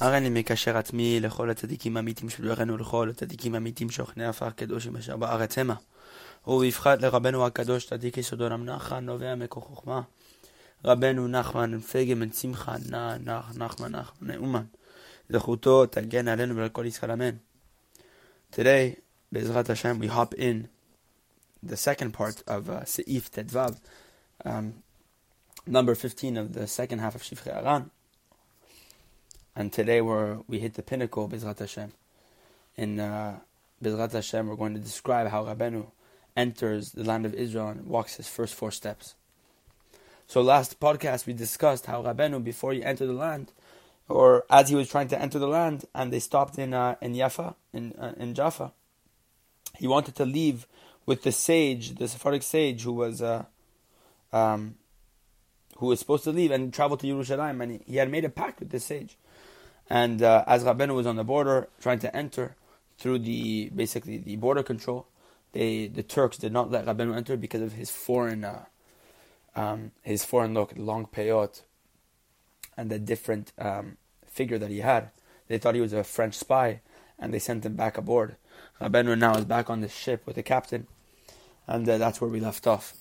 הריני מקשר עצמי לכל הצדיקים האמיתים שבדורנו ולכל הצדיקים האמיתים שוכני עפר קדושים אשר בארץ המה. ובפחת לרבנו הקדוש צדיק יסודו נמנחה נובע מכוח חוכמה. רבנו נחמן פגם בן שמחה נח נח נחמן נחמן נאומן. זכותו תגן עלינו ועל כל ישראל אמן. Today, Bezrat Hashem, we hop in the second part of uh, Seif Tedvav, um, number 15 of the second half of Shifchei Aran. And today we're, we hit the pinnacle, Bezrat Hashem. In uh, Bezrat Hashem, we're going to describe how Rabenu enters the land of Israel and walks his first four steps. So last podcast we discussed how Rabenu, before he entered the land, or as he was trying to enter the land, and they stopped in uh, in Yafa, in uh, in Jaffa, he wanted to leave with the sage, the Sephardic sage, who was uh, um, who was supposed to leave and travel to Yerushalayim, and he, he had made a pact with this sage. And uh, as Rabbeinu was on the border trying to enter through the basically the border control, they the Turks did not let Rabbeinu enter because of his foreign uh, um, his foreign look, long peyot, and the different um, figure that he had. They thought he was a French spy, and they sent him back aboard. Rabbeinu now is back on the ship with the captain, and uh, that's where we left off.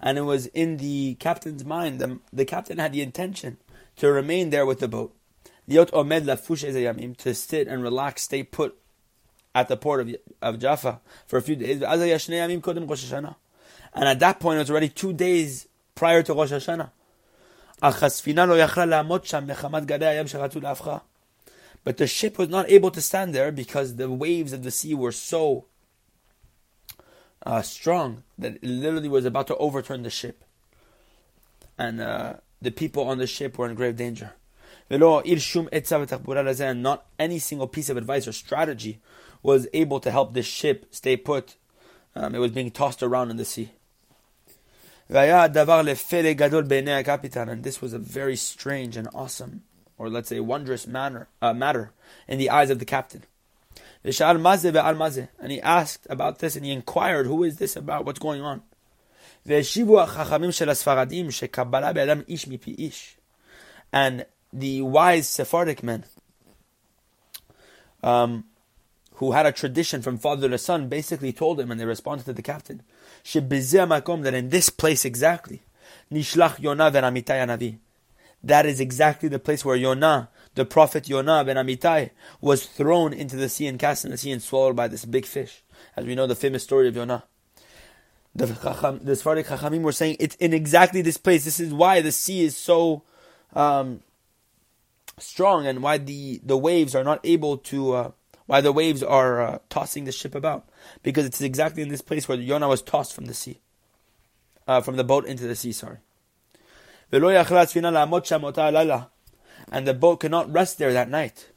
And it was in the captain's mind, the, the captain had the intention to remain there with the boat. To sit and relax, stay put at the port of, of Jaffa for a few days. And at that point, it was already two days prior to Rosh Hashanah. But the ship was not able to stand there because the waves of the sea were so uh, strong that it literally was about to overturn the ship. And uh, the people on the ship were in grave danger. Not any single piece of advice or strategy was able to help this ship stay put. Um, it was being tossed around in the sea. And this was a very strange and awesome, or let's say wondrous manner, uh, matter in the eyes of the captain. And he asked about this and he inquired, who is this about? What's going on? And the wise Sephardic men, um, who had a tradition from father to son, basically told him, and they responded to the captain, that in this place exactly, That is exactly the place where Yonah, the prophet Yonah ben Amittai, was thrown into the sea and cast in the sea and swallowed by this big fish. As we know the famous story of Yonah. The, Chacham, the Sephardic Chachamim were saying it's in exactly this place. This is why the sea is so um, strong and why the, the waves are not able to, uh, why the waves are uh, tossing the ship about. Because it's exactly in this place where Yonah was tossed from the sea, uh, from the boat into the sea, sorry. And the boat could not rest there that night.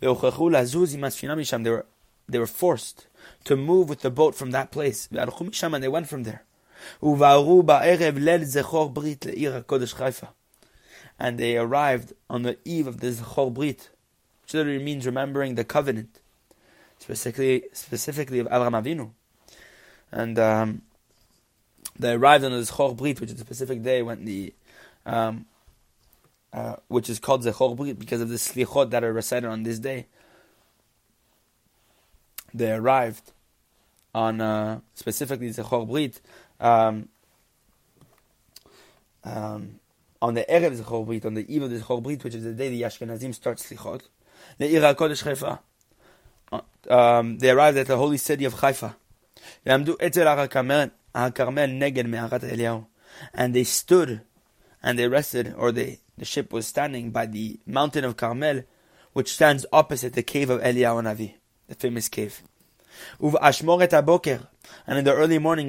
They were, they were forced to move with the boat from that place. And they went from there and they arrived on the eve of the Zechor Brit, which literally means remembering the covenant, specifically specifically of Avraham Avinu. And um, they arrived on the Zechor Brit, which is a specific day when the um, uh, which is called Zechor Brit because of the slichot that are recited on this day. They arrived on uh, specifically Zechor Brit. Um, um, on the Erev Zechor Brit, on the eve of the Zechor Brit, which is the day the Ashkenazim start Slichot, Haifa, um, they arrived at the holy city of Haifa. And they stood and they rested, or they, the ship was standing by the mountain of Carmel, which stands opposite the cave of Eliyahu Navi, the famous cave. And in the early morning,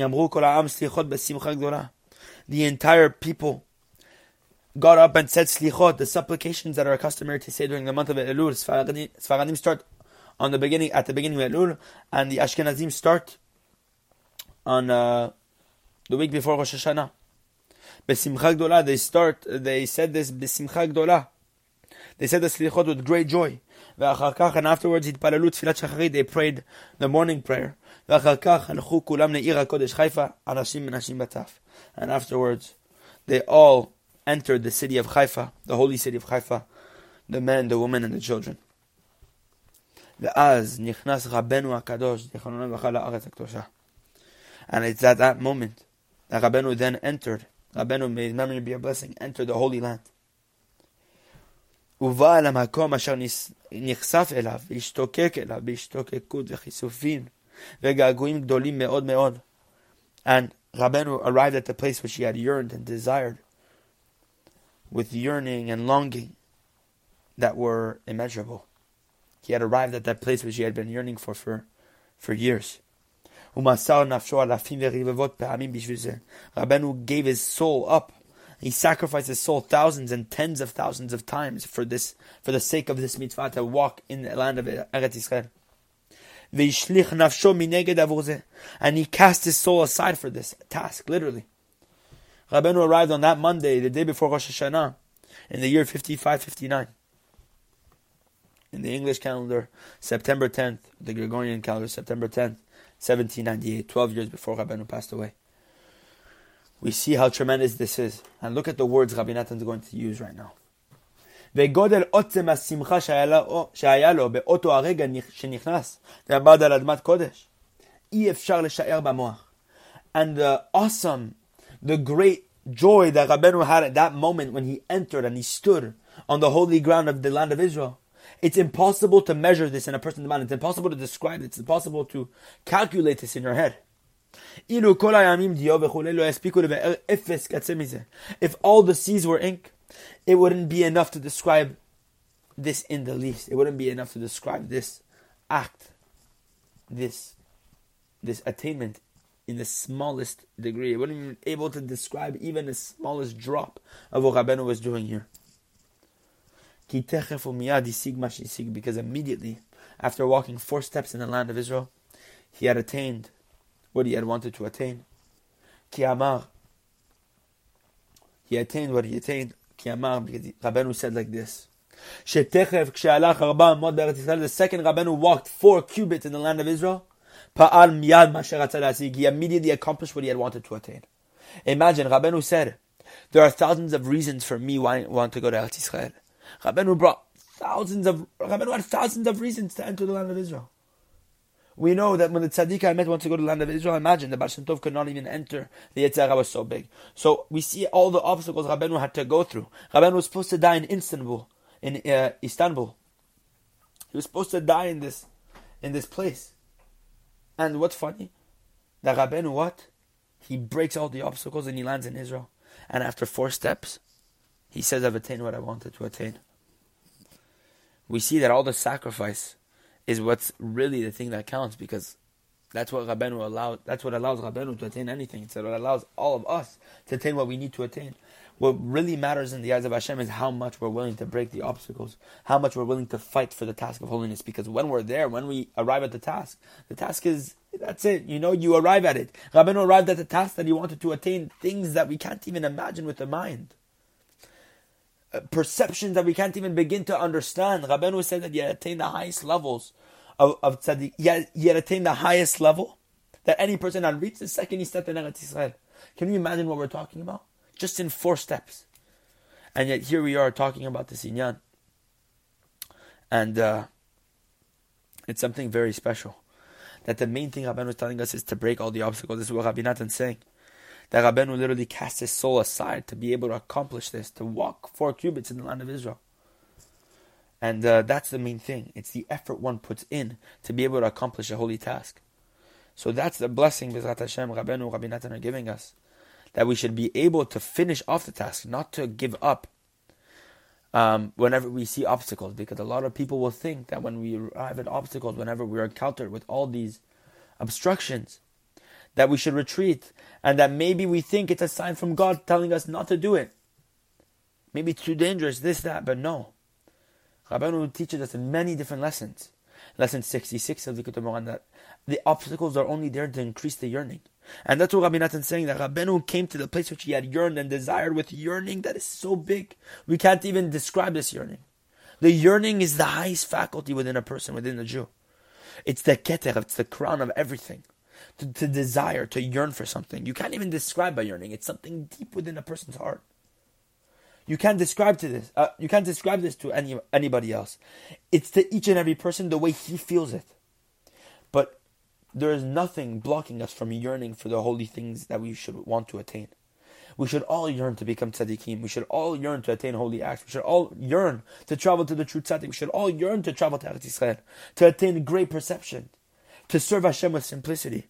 the entire people got up and said slichot, the supplications that are customary to say during the month of Elul. Sfaradim start on the beginning, at the beginning of Elul, and the Ashkenazim start on uh, the week before Rosh Hashanah. Besimcha Gdola, they start, they said this Besimcha They said the Slichot with great joy. And afterwards, they prayed the morning prayer. And afterwards, they all entered the city of Haifa, the holy city of Haifa, the men, the women, and the children. And it's at that moment that Rabbeinu then entered Rabbeinu, may his memory be a blessing, entered the Holy Land. ובא אל המקום אשר נחשף אליו, והשתוקק אליו בהשתוקקות וכיסופים וגעגועים גדולים מאוד מאוד. And Rabbeinu arrived at the place which he had yearned and desired with yearning and longing that were immeasurable. He had arrived at that place which he had been yearning for for, for years. Rabbeinu gave his soul up. He sacrificed his soul thousands and tens of thousands of times for this, for the sake of this mitzvah to walk in the land of Eretz Yisrael. And he cast his soul aside for this task, literally. Rabbeinu arrived on that Monday, the day before Rosh Hashanah, in the year 5559. In the English calendar, September 10th, the Gregorian calendar, September 10th, 1798, 12 years before Rabbeinu passed away. We see how tremendous this is. And look at the words Rabbi Natan is going to use right now. וגודל עוצם השמחה שהיה לו באותו הרגע שנכנס ועמד על אדמת קודש, אי אפשר לשער במוח. And the awesome, the great joy that Rabbeinu had at that moment when he entered and he stood on the holy ground of the land of Israel, it's impossible to measure this in a person's mind. It's impossible to describe it. It's impossible to calculate this in your head. If all the seas were ink, it wouldn't be enough to describe this in the least. It wouldn't be enough to describe this act, this this attainment in the smallest degree. It wouldn't be able to describe even the smallest drop of what Rabbeinu was doing here. Because immediately, after walking four steps in the land of Israel, he had attained what he had wanted to attain. Ki amar. He attained what he attained. Ki because said like this. The second Rabbeinu walked four cubits in the land of Israel. He immediately accomplished what he had wanted to attain. Imagine, Rabbeinu said, There are thousands of reasons for me why I want to go to Eretz Israel. Rabbeinu brought thousands of Rabbeinu had thousands of reasons to enter the land of Israel. We know that when the tzaddik I met wants to go to the land of Israel, imagine the Baal Tov could not even enter. The Yetzer was so big. So we see all the obstacles Rabbeinu had to go through. Rabbeinu was supposed to die in Istanbul, in uh, Istanbul. He was supposed to die in this, in this place. And what's funny, that Rabbeinu what? He breaks all the obstacles and he lands in Israel. And after four steps, he says, I've attained what I wanted to attain. We see that all the sacrifice is what's really the thing that counts because that's what Rabbeinu allows. That's what allows Rabbeinu to attain anything. It's what allows all of us to attain what we need to attain. What really matters in the eyes of Hashem is how much we're willing to break the obstacles, how much we're willing to fight for the task of holiness. Because when we're there, when we arrive at the task, the task is that's it. You know, you arrive at it. Rabbeinu arrived at the task that he wanted to attain things that we can't even imagine with the mind. Perceptions that we can't even begin to understand. Rabbeinu said that he had attained the highest levels of, of tzaddik. He had, he had attained the highest level that any person had reached the second he stepped in Eretz Israel. Can you imagine what we're talking about? Just in four steps. And yet here we are talking about this inyan. And uh, it's something very special. That the main thing Rabbeinu was telling us is to break all the obstacles. This is what Rabbi Natan saying that Rabbeinu literally cast his soul aside to be able to accomplish this, to walk four cubits in the land of Israel. And uh, that's the main thing. It's the effort one puts in to be able to accomplish a holy task. So that's the blessing Bezrat Hashem, Rabbeinu, Rabbi Natan are giving us. That we should be able to finish off the task, not to give up um, whenever we see obstacles. Because a lot of people will think that when we arrive at obstacles, whenever we're encountered with all these obstructions, that we should retreat, and that maybe we think it's a sign from God telling us not to do it. Maybe it's too dangerous, this, that, but no. Rabbeinu teaches us in many different lessons. Lesson 66 of the Likutei Moharan that the obstacles are only there to increase the yearning. And that's what Rabbi Natan is saying, that Rabbeinu came to the place which he had yearned and desired with yearning that is so big. We can't even describe this yearning. The yearning is the highest faculty within a person, within a Jew. It's the keter, it's the crown of everything. To, to desire, to yearn for something. You can't even describe by yearning. It's something deep within a person's heart. You can't describe to this. Uh, you can't describe this to any anybody else. It's to each and every person the way he feels it. But there is nothing blocking us from yearning for the holy things that we should want to attain. We should all yearn to become tzaddikim. We should all yearn to attain holy acts. We should all yearn to travel to the true tzaddik. We should all yearn to travel to Eretz Yisrael, to attain great perception, to serve Hashem with simplicity.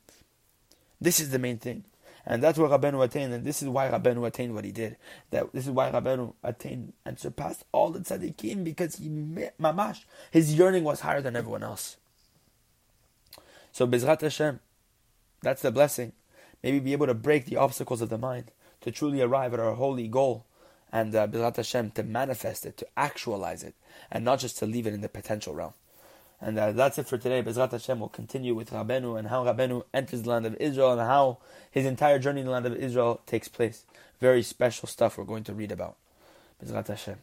This is the main thing. And that's what Rabbeinu attained, and this is why Rabbeinu attained what he did. That this is why Rabbeinu attained and surpassed all the tzaddikim because he mamash his yearning was higher than everyone else. So Bezrat Hashem, that's the blessing. Maybe be able to break the obstacles of the mind to truly arrive at our holy goal, and uh, Bezrat Hashem to manifest it, to actualize it, and not just to leave it in the potential realm. And uh, that's it for today. Bezrat Hashem will continue with Rabenu and how Rabenu enters the land of Israel and how his entire journey in the land of Israel takes place. Very special stuff we're going to read about. Bezrat Hashem.